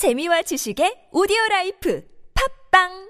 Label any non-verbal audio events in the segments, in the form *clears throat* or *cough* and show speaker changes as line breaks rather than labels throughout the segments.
재미와 지식의 오디오 라이프. 팝빵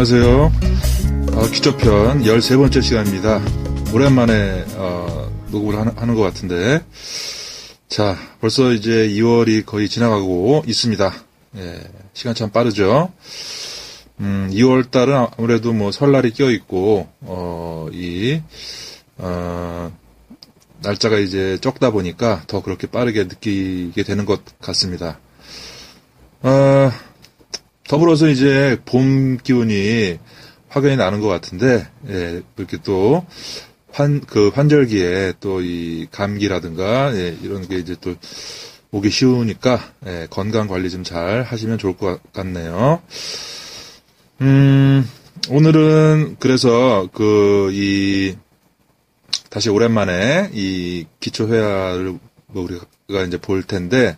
안녕하세요. 어, 기초편 13번째 시간입니다. 오랜만에 어, 녹음을 하는, 하는 것 같은데 자 벌써 이제 2월이 거의 지나가고 있습니다. 예, 시간 참 빠르죠. 음, 2월 달은 아무래도 뭐 설날이 껴 있고 어, 이 어, 날짜가 이제 적다 보니까 더 그렇게 빠르게 느끼게 되는 것 같습니다. 어, 더불어서 이제 봄 기운이 확연히 나는 것 같은데, 예, 이렇게 또, 환, 그 환절기에 또 이 감기라든가, 예, 이런 게 이제 또 오기 쉬우니까, 예, 건강 관리 좀 잘 하시면 좋을 것 같네요. 음, 오늘은 그래서 그, 이, 다시 오랜만에 이 기초회화를 뭐 우리가 이제 볼 텐데,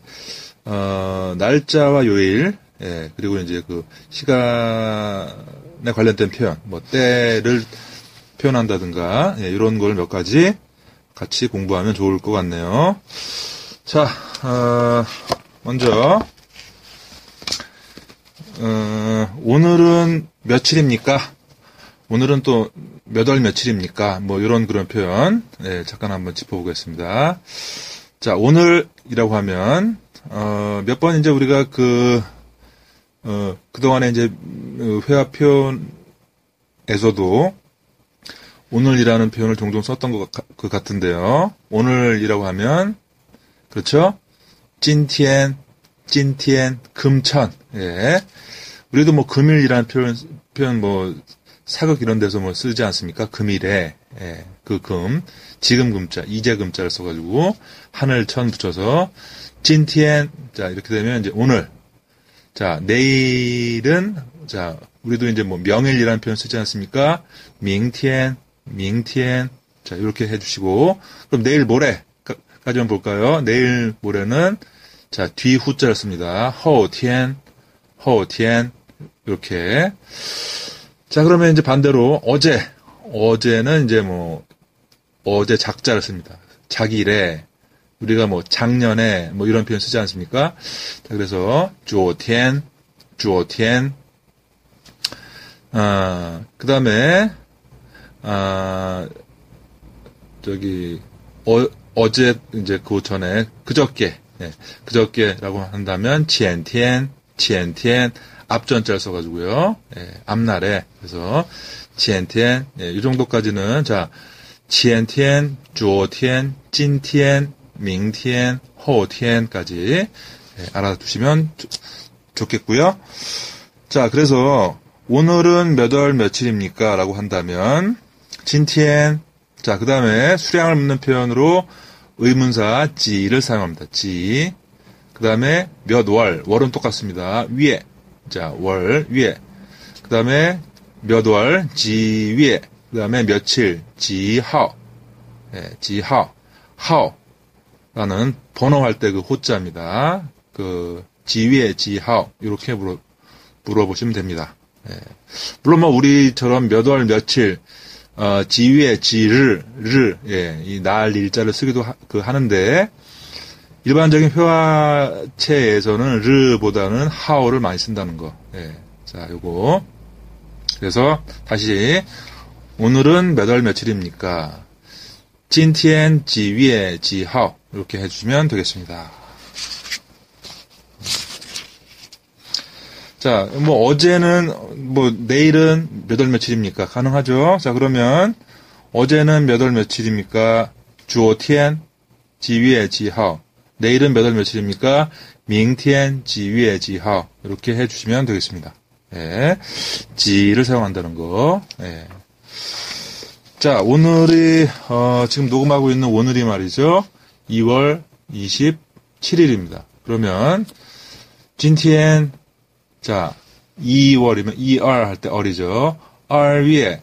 어, 날짜와 요일, 예, 그리고 이제 그 시간에 관련된 표현, 뭐 때를 표현한다든가 예, 이런 걸 몇 가지 같이 공부하면 좋을 것 같네요. 자, 어, 먼저 어, 오늘은 며칠입니까? 오늘은 또 몇 월 며칠입니까? 뭐 이런 그런 표현 예, 잠깐 한번 짚어보겠습니다. 자, 오늘이라고 하면 어, 몇 번 이제 우리가 그 어, 그동안에 이제 회화 표현에서도 오늘이라는 표현을 종종 썼던 것 같, 그 같은데요. 오늘이라고 하면 그렇죠? 찐티엔, 찐티엔, 금천. 예. 우리도 뭐 금일이라는 표현 표현 뭐 사극 이런 데서 뭐 쓰지 않습니까? 금일에 예. 그 금, 지금 금자, 이제 금자를 써가지고 하늘 천 붙여서 찐티엔 자 이렇게 되면 이제 오늘 자, 내일은, 자, 우리도 이제 뭐 명일이라는 표현 쓰지 않습니까? 밍티엔, 밍티엔. 자, 이렇게 해주시고. 그럼 내일 모레까지 한번 볼까요? 내일 모레는, 자, 뒤 후자를 씁니다. 허티엔, 허티엔. 이렇게. 자, 그러면 이제 반대로 어제, 어제는 이제 뭐, 어제 작자를 씁니다. 자기래, 우리가 뭐 작년에 뭐 이런 표현 쓰지 않습니까? 자, 그래서 주오티엔, 주오티엔. 아, 그다음에 아 저기 어, 어제 이제 그 전에 그저께 네, 그저께라고 한다면 치엔티엔, 치엔티엔 앞전자를 써가지고요. 네, 앞날에 그래서 치엔티엔 네, 이 정도까지는 자 치엔티엔, 주오티엔, 찐티엔, 明天, 后天까지 알아두시면 좋겠고요. 자, 그래서 오늘은 몇 월 며칠입니까? 라고 한다면 진티엔 자, 그 다음에 수량을 묻는 표현으로 의문사 지를 사용합니다. 지. 그 다음에 몇 월, 월은 똑같습니다. 위에. 자, 월, 위에. 그 다음에 몇 월, 지 위에. 그 다음에 며칠, 지하오. 예, 지하오. 하오. 라는 번호할 때 그 호자입니다. 그 지위의 지하오 이렇게 물어 물어보시면 됩니다. 예. 물론 뭐 우리처럼 몇 월 며칠 어, 지위의 지를 를 예, 이 날 일자를 쓰기도 하, 그 하는데 일반적인 회화체에서는 르보다는 하오를 많이 쓴다는 거. 예. 자, 요거. 그래서 다시 오늘은 몇 월 며칠입니까? 今天 지위의 지하오 이렇게 해주시면 되겠습니다. 자, 뭐 어제는 뭐 내일은 몇 월 며칠입니까? 가능하죠. 자, 그러면 어제는 몇 월 며칠입니까? 주어 天 지위의 지하. 내일은 몇 월 며칠입니까? 밍天 지위의 지하. 이렇게 해 주시면 되겠습니다. 예. 지를 사용한다는 거. 예. 자, 오늘이 어, 지금 녹음하고 있는 오늘이 말이죠. 2월 27일입니다. 그러면, 진티엔, 자, 2월이면 2월 할 때 어리죠. 2월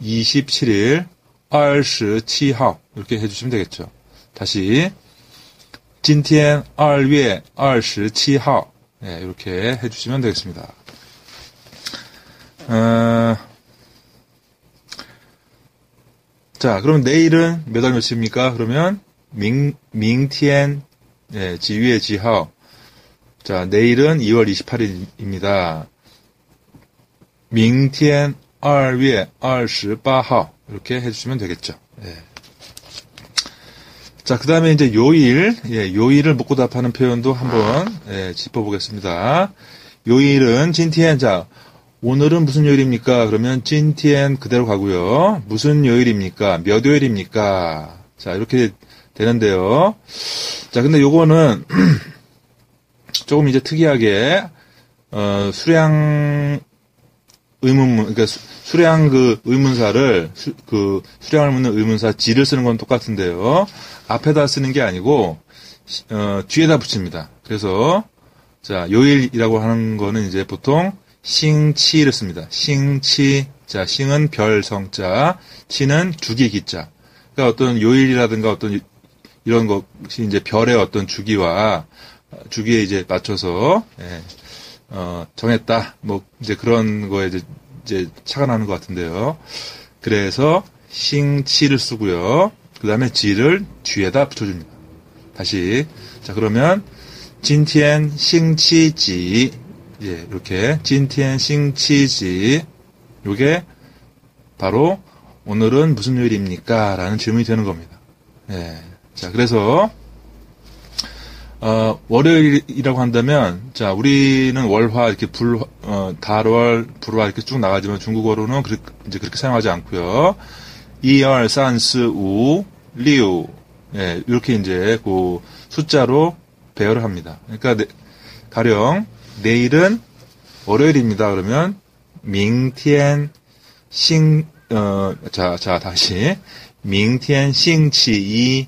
27일, 27号 이렇게 해주시면 되겠죠. 다시, 今天 2월 27일 네, 이렇게 해주시면 되겠습니다. 어, 자, 그럼 내일은 몇 월 며칠입니까? 그러면 민, 민티엔 예, 지위의 지하오. 자, 내일은 2월 28일입니다. 민티엔 2월 28일 이렇게 해주시면 되겠죠. 예. 자, 그 다음에 이제 요일, 예, 요일을 묻고 답하는 표현도 한번 예, 짚어보겠습니다. 요일은 진티엔 자, 오늘은 무슨 요일입니까? 그러면 찐티엔 그대로 가고요. 무슨 요일입니까? 몇 요일입니까? 자, 이렇게 되는데요. 자, 근데 요거는 *clears throat* 조금 이제 특이하게 어, 수량 의문문 그러니까 수, 량 그 의문사를 수, 그 수량을 묻는 의문사 지를 쓰는 건 똑같은데요. 앞에다 쓰는 게 아니고 어, 뒤에다 붙입니다. 그래서 자 요일이라고 하는 거는 이제 보통 싱치를 씁니다. 싱치. 자, 싱은 별 성자, 치는 주기 기자. 그러니까 어떤 요일이라든가 어떤 이런 것이 이제 별의 어떤 주기와 주기에 이제 맞춰서 예, 어, 정했다. 뭐 이제 그런 거에 이제, 이제 차가 나는 것 같은데요. 그래서 싱치를 쓰고요. 그 다음에 지를 뒤에다 붙여줍니다. 다시 자 그러면 진티엔 싱치지 예, 이렇게 진티엔 싱치지 요게 바로 오늘은 무슨 요일입니까? 라는 질문이 되는 겁니다. 예. 자, 그래서 어, 월요일이라고 한다면 자, 우리는 월화 이렇게 불 어, 달월, 불화 이렇게 쭉 나가지만 중국어로는 그렇게, 이제 그렇게 사용하지 않고요. 이열, 산스, 우, 리우 예, 이렇게 이제 그 숫자로 배열을 합니다. 그러니까 네, 가령 내일은 월요일입니다. 그러면 밍티엔 싱, 어, 자, 자, 다시. 싱치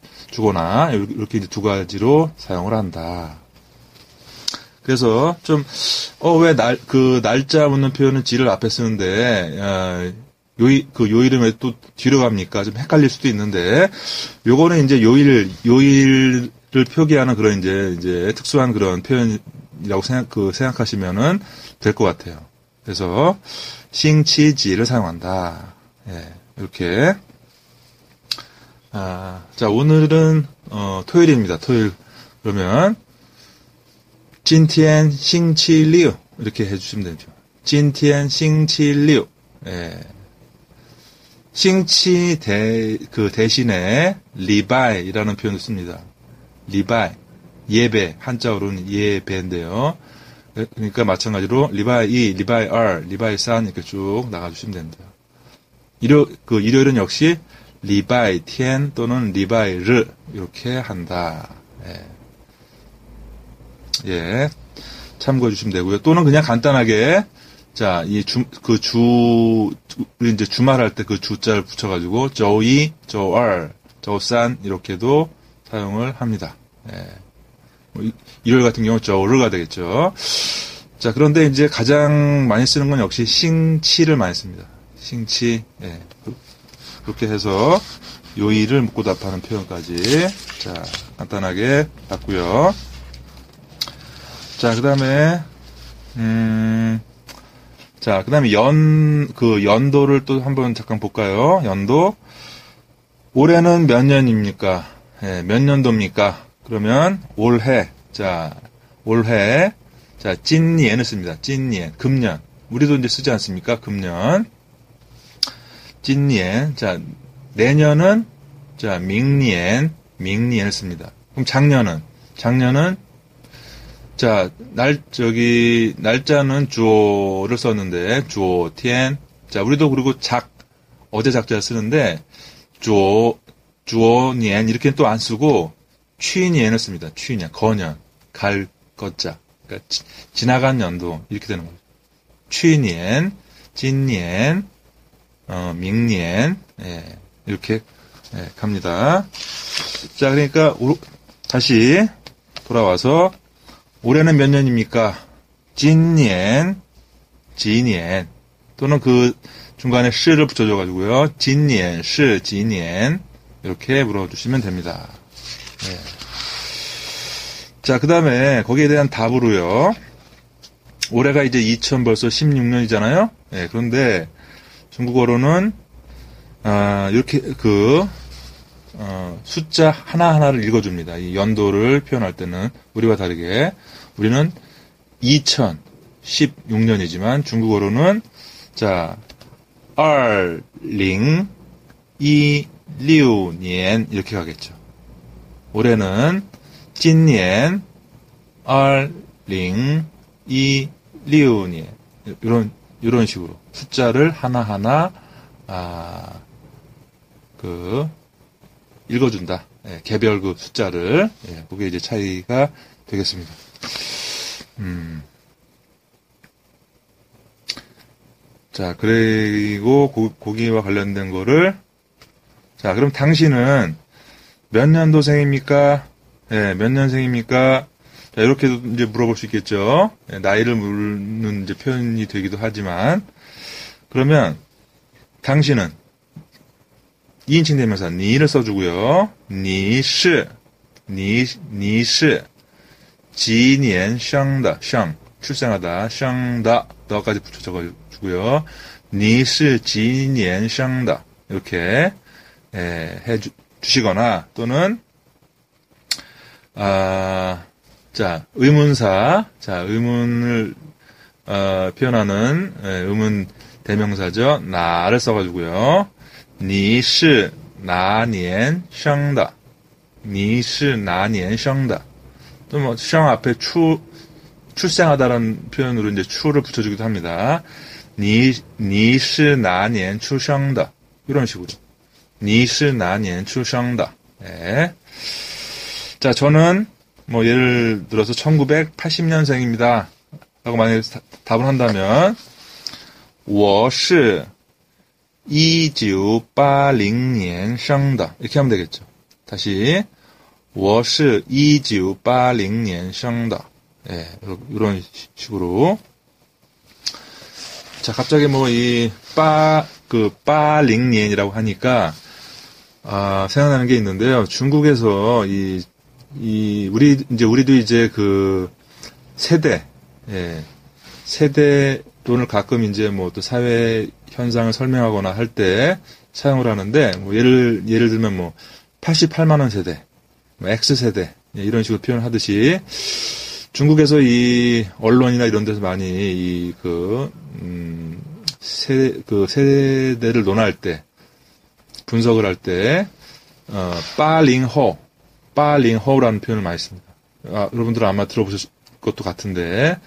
거나 이렇게 두 가지로 사용을 한다. 그래서 좀 어 왜 날 그 날짜 묻는 표현은 지를 앞에 쓰는데 어, 요일 그 요일은 왜 또 뒤로 갑니까? 좀 헷갈릴 수도 있는데 요거는 이제 요일 요일을 표기하는 그런 이제 이제 특수한 그런 표현이라고 생각 그 생각하시면은 될 것 같아요. 그래서 싱치지를 사용한다. 예, 이렇게. 아, 자 오늘은 어, 토요일입니다. 토요일 그러면 今天星期六 이렇게 해주시면 되죠. 今天星期六. 예. 星期 대, 그 대신에 礼拜라는 표현을 씁니다. 礼拜. 예배. 한자어로는 예배인데요. 그러니까 마찬가지로 礼拜, 礼拜二, 礼拜三 이렇게 쭉 나가주시면 됩니다. 일요, 그 일요일은 역시 礼拜天 또는 礼拜日 이렇게 한다. 예. 예. 참고해 주시면 되고요. 또는 그냥 간단하게 자, 이 주, 그 주, 우리 이제 주말 할 때 그 주자를 붙여가지고, 周一, 周二, 周三, 이렇게도 사용을 합니다. 예. 뭐 일요일 같은 경우 周日가 되겠죠. 자, 그런데 이제 가장 많이 쓰는 건 역시 星期를 많이 씁니다. 싱치, 예. 그렇게 해서 요일을 묻고 답하는 표현까지, 자, 간단하게 봤고요. 자, 그 다음에, 음, 자, 그 다음에 연, 그 연도를 또 한번 잠깐 볼까요? 연도. 올해는 몇 년입니까? 예, 몇 년도입니까? 그러면 올해, 자, 올해, 자, 찐니엔을 씁니다. 찐니엔, 금년. 우리도 이제 쓰지 않습니까? 금년. 찐니엔. 자, 내년은 자, 밍니엔, 밍니엔을 씁니다. 그럼 작년은, 작년은, 자, 날, 저기, 날짜는 주어를 썼는데, 주어, 티엔. 자, 우리도 그리고 작, 어제 작자를 쓰는데, 주어, 주어, 니엔, 이렇게 또 안 쓰고, 취니엔을 씁니다. 취니엔, 거년, 갈, 것자. 그러니까 지, 지나간 연도, 이렇게 되는 거죠. 취니엔, 진니엔, 어, 밍니엔, 예, 이렇게 예, 갑니다. 자, 그러니까 오- 다시 돌아와서 올해는 몇 년입니까? 진니엔, 지니엔 또는 그 중간에 시를 붙여줘가지고요. 진니엔, 시, 지니엔 이렇게 물어주시면 됩니다. 예. 자, 그 다음에 거기에 대한 답으로요. 올해가 이제 2000 벌써 16년이잖아요. 예, 그런데 중국어로는 아, 이렇게 그 어, 숫자 하나하나를 읽어줍니다. 이 연도를 표현할 때는 우리와 다르게 우리는 2016년이지만 중국어로는 자, 2016년 이렇게 가겠죠. 올해는 今年 2026년 이런 이런 식으로 숫자를 하나하나 아, 그 읽어준다. 예, 개별 그 숫자를 예, 그게 이제 차이가 되겠습니다. 음. 자 그리고 고, 고기와 관련된 거를 자 그럼 당신은 몇 년도생입니까? 예, 몇 년생입니까? 자, 이렇게도 이제 물어볼 수 있겠죠. 네, 나이를 물는 이제 표현이 되기도 하지만 그러면 당신은 2인칭 되면서, 니를 써주고요. 니시 니 니시 지니엔 샹다 샹 출생하다 샹다 너까지 붙여 적어주고요. 니시 지니엔 샹다 이렇게 예, 에, 해 주, 시거나 또는 아 자, 의문사. 자, 의문을 어, 표현하는 예, 의문 대명사죠. 나를 써가지고요. 니시 나년 샹다. 니시 나년 샹다. 또뭐 샹 앞에 추 출생하다라는 표현으로 이제 추를 붙여주기도 합니다. 니 니시 나년 출생다 이런 식으로. 니시 나년 출생다. 예. 자, 저는 뭐 예를 들어서 1980년생입니다. 라고 만약에 다- 답을 한다면 我是1980年生的 이렇게 하면 되겠죠. 다시 我是1980年生的 예, 이런 식으로 자, 갑자기 뭐 이 빠, 그 빠링년이라고 하니까 아, 생각나는 게 있는데요. 중국에서 이, 이, 우리, 이제, 우리도 이제 그, 세대, 예, 세대 또는 가끔 이제 뭐 또 사회 현상을 설명하거나 할 때 사용을 하는데, 뭐 예를, 예를 들면 뭐, 88만 원 세대, 뭐 X세대, 예, 이런 식으로 표현하듯이, 중국에서 이 언론이나 이런 데서 많이 이 그, 음, 세, 그 세대를 논할 때, 분석을 할 때, 어, 빠링호, 빠링호라는 표현을 많이 씁니다. 아, 여러분들은 아마 들어보실 것도 같은데,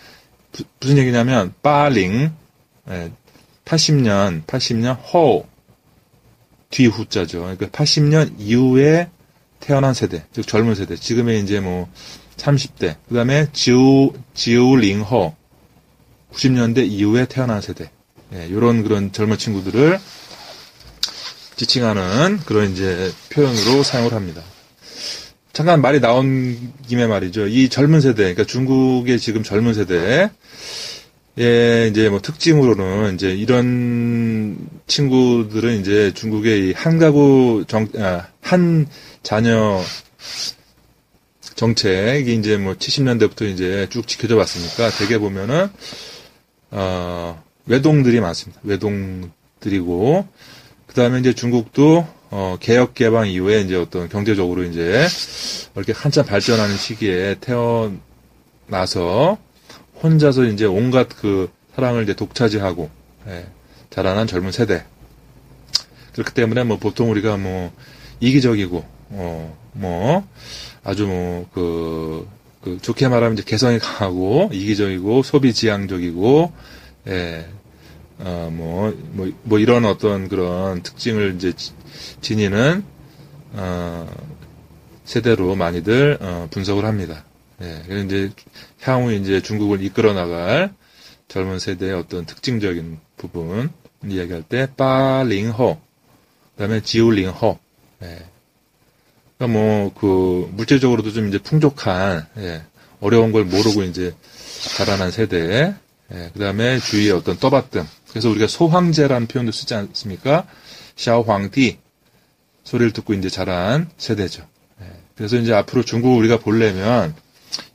부- 무슨 얘기냐면, 빠링, 예, 80년, 80년, 호, 뒤후자죠. 그러니까 80년 이후에 태어난 세대, 즉 젊은 세대. 지금의 이제 뭐, 30대. 그 다음에 지우, 지우링호, 90년대 이후에 태어난 세대. 예, 요런 그런 젊은 친구들을 지칭하는 그런 이제 표현으로 사용을 합니다. 잠깐 말이 나온 김에 말이죠. 이 젊은 세대, 그러니까 중국의 지금 젊은 세대, 예, 이제 뭐 특징으로는 이제 이런 친구들은 이제 중국의 이한 가구 정, 아, 한 자녀 정책이 이제 뭐 70년대부터 이제 쭉 지켜져 왔으니까 대개 보면은, 어, 외동들이 많습니다. 외동들이고, 그 다음에 이제 중국도, 어, 개혁 개방 이후에 이제 어떤 경제적으로 이제 이렇게 한참 발전하는 시기에 태어나서 혼자서 이제 온갖 그 사랑을 이제 독차지하고, 예, 자라난 젊은 세대. 그렇기 때문에 뭐 보통 우리가 뭐 이기적이고, 어, 뭐, 아주 뭐, 그, 그, 좋게 말하면 이제 개성이 강하고, 이기적이고, 소비 지향적이고, 예, 어, 뭐, 뭐, 뭐, 이런 어떤 그런 특징을 이제 지- 지니는, 어, 세대로 많이들, 어, 분석을 합니다. 예, 그래서 이제 향후 이제 중국을 이끌어 나갈 젊은 세대의 어떤 특징적인 부분 이야기할 때, 빠링호, 그 다음에 지울링호, 예. 그러니까 뭐, 그, 물질적으로도 좀 이제 풍족한, 예, 어려운 걸 모르고 이제 자라난 세대, 예, 그 다음에 주위에 어떤 떠받듦. 그래서 우리가 소황제라는 표현도 쓰지 않습니까? 샤오황디. 소리를 듣고 이제 자란 세대죠. 예, 그래서 이제 앞으로 중국을 우리가 보려면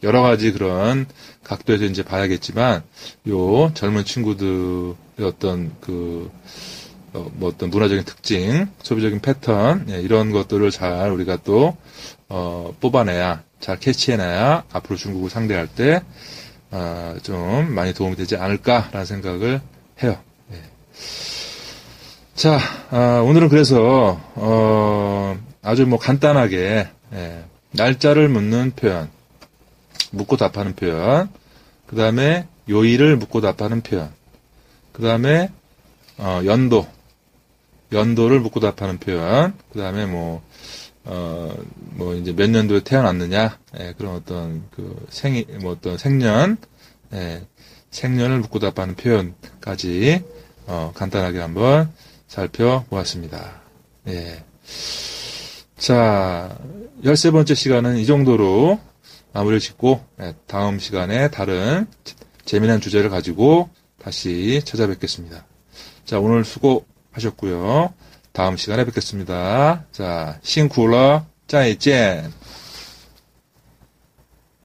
여러 가지 그런 각도에서 이제 봐야겠지만, 요 젊은 친구들의 어떤 그, 어, 뭐 어떤 문화적인 특징, 소비적인 패턴, 예, 이런 것들을 잘 우리가 또, 어, 뽑아내야, 잘 캐치해내야 앞으로 중국을 상대할 때, 어, 좀 많이 도움이 되지 않을까라는 생각을 해요. 예. 자, 아, 오늘은 그래서, 어, 아주 뭐 간단하게, 예, 날짜를 묻는 표현, 묻고 답하는 표현, 그 다음에 요일을 묻고 답하는 표현, 그 다음에, 어, 연도, 연도를 묻고 답하는 표현, 그 다음에 뭐, 어, 뭐, 이제 몇 년도에 태어났느냐, 예, 그런 어떤 그 생이, 뭐 어떤 생년, 예, 생년을 묻고 답하는 표현까지, 어, 간단하게 한번 살펴보았습니다. 예. 자, 열세 번째 시간은 이 정도로 마무리를 짓고, 예, 다음 시간에 다른 재- 재미난 주제를 가지고 다시 찾아뵙겠습니다. 자, 오늘 수고하셨고요. 다음 시간에 뵙겠습니다. 자, 싱쿠러, 再见.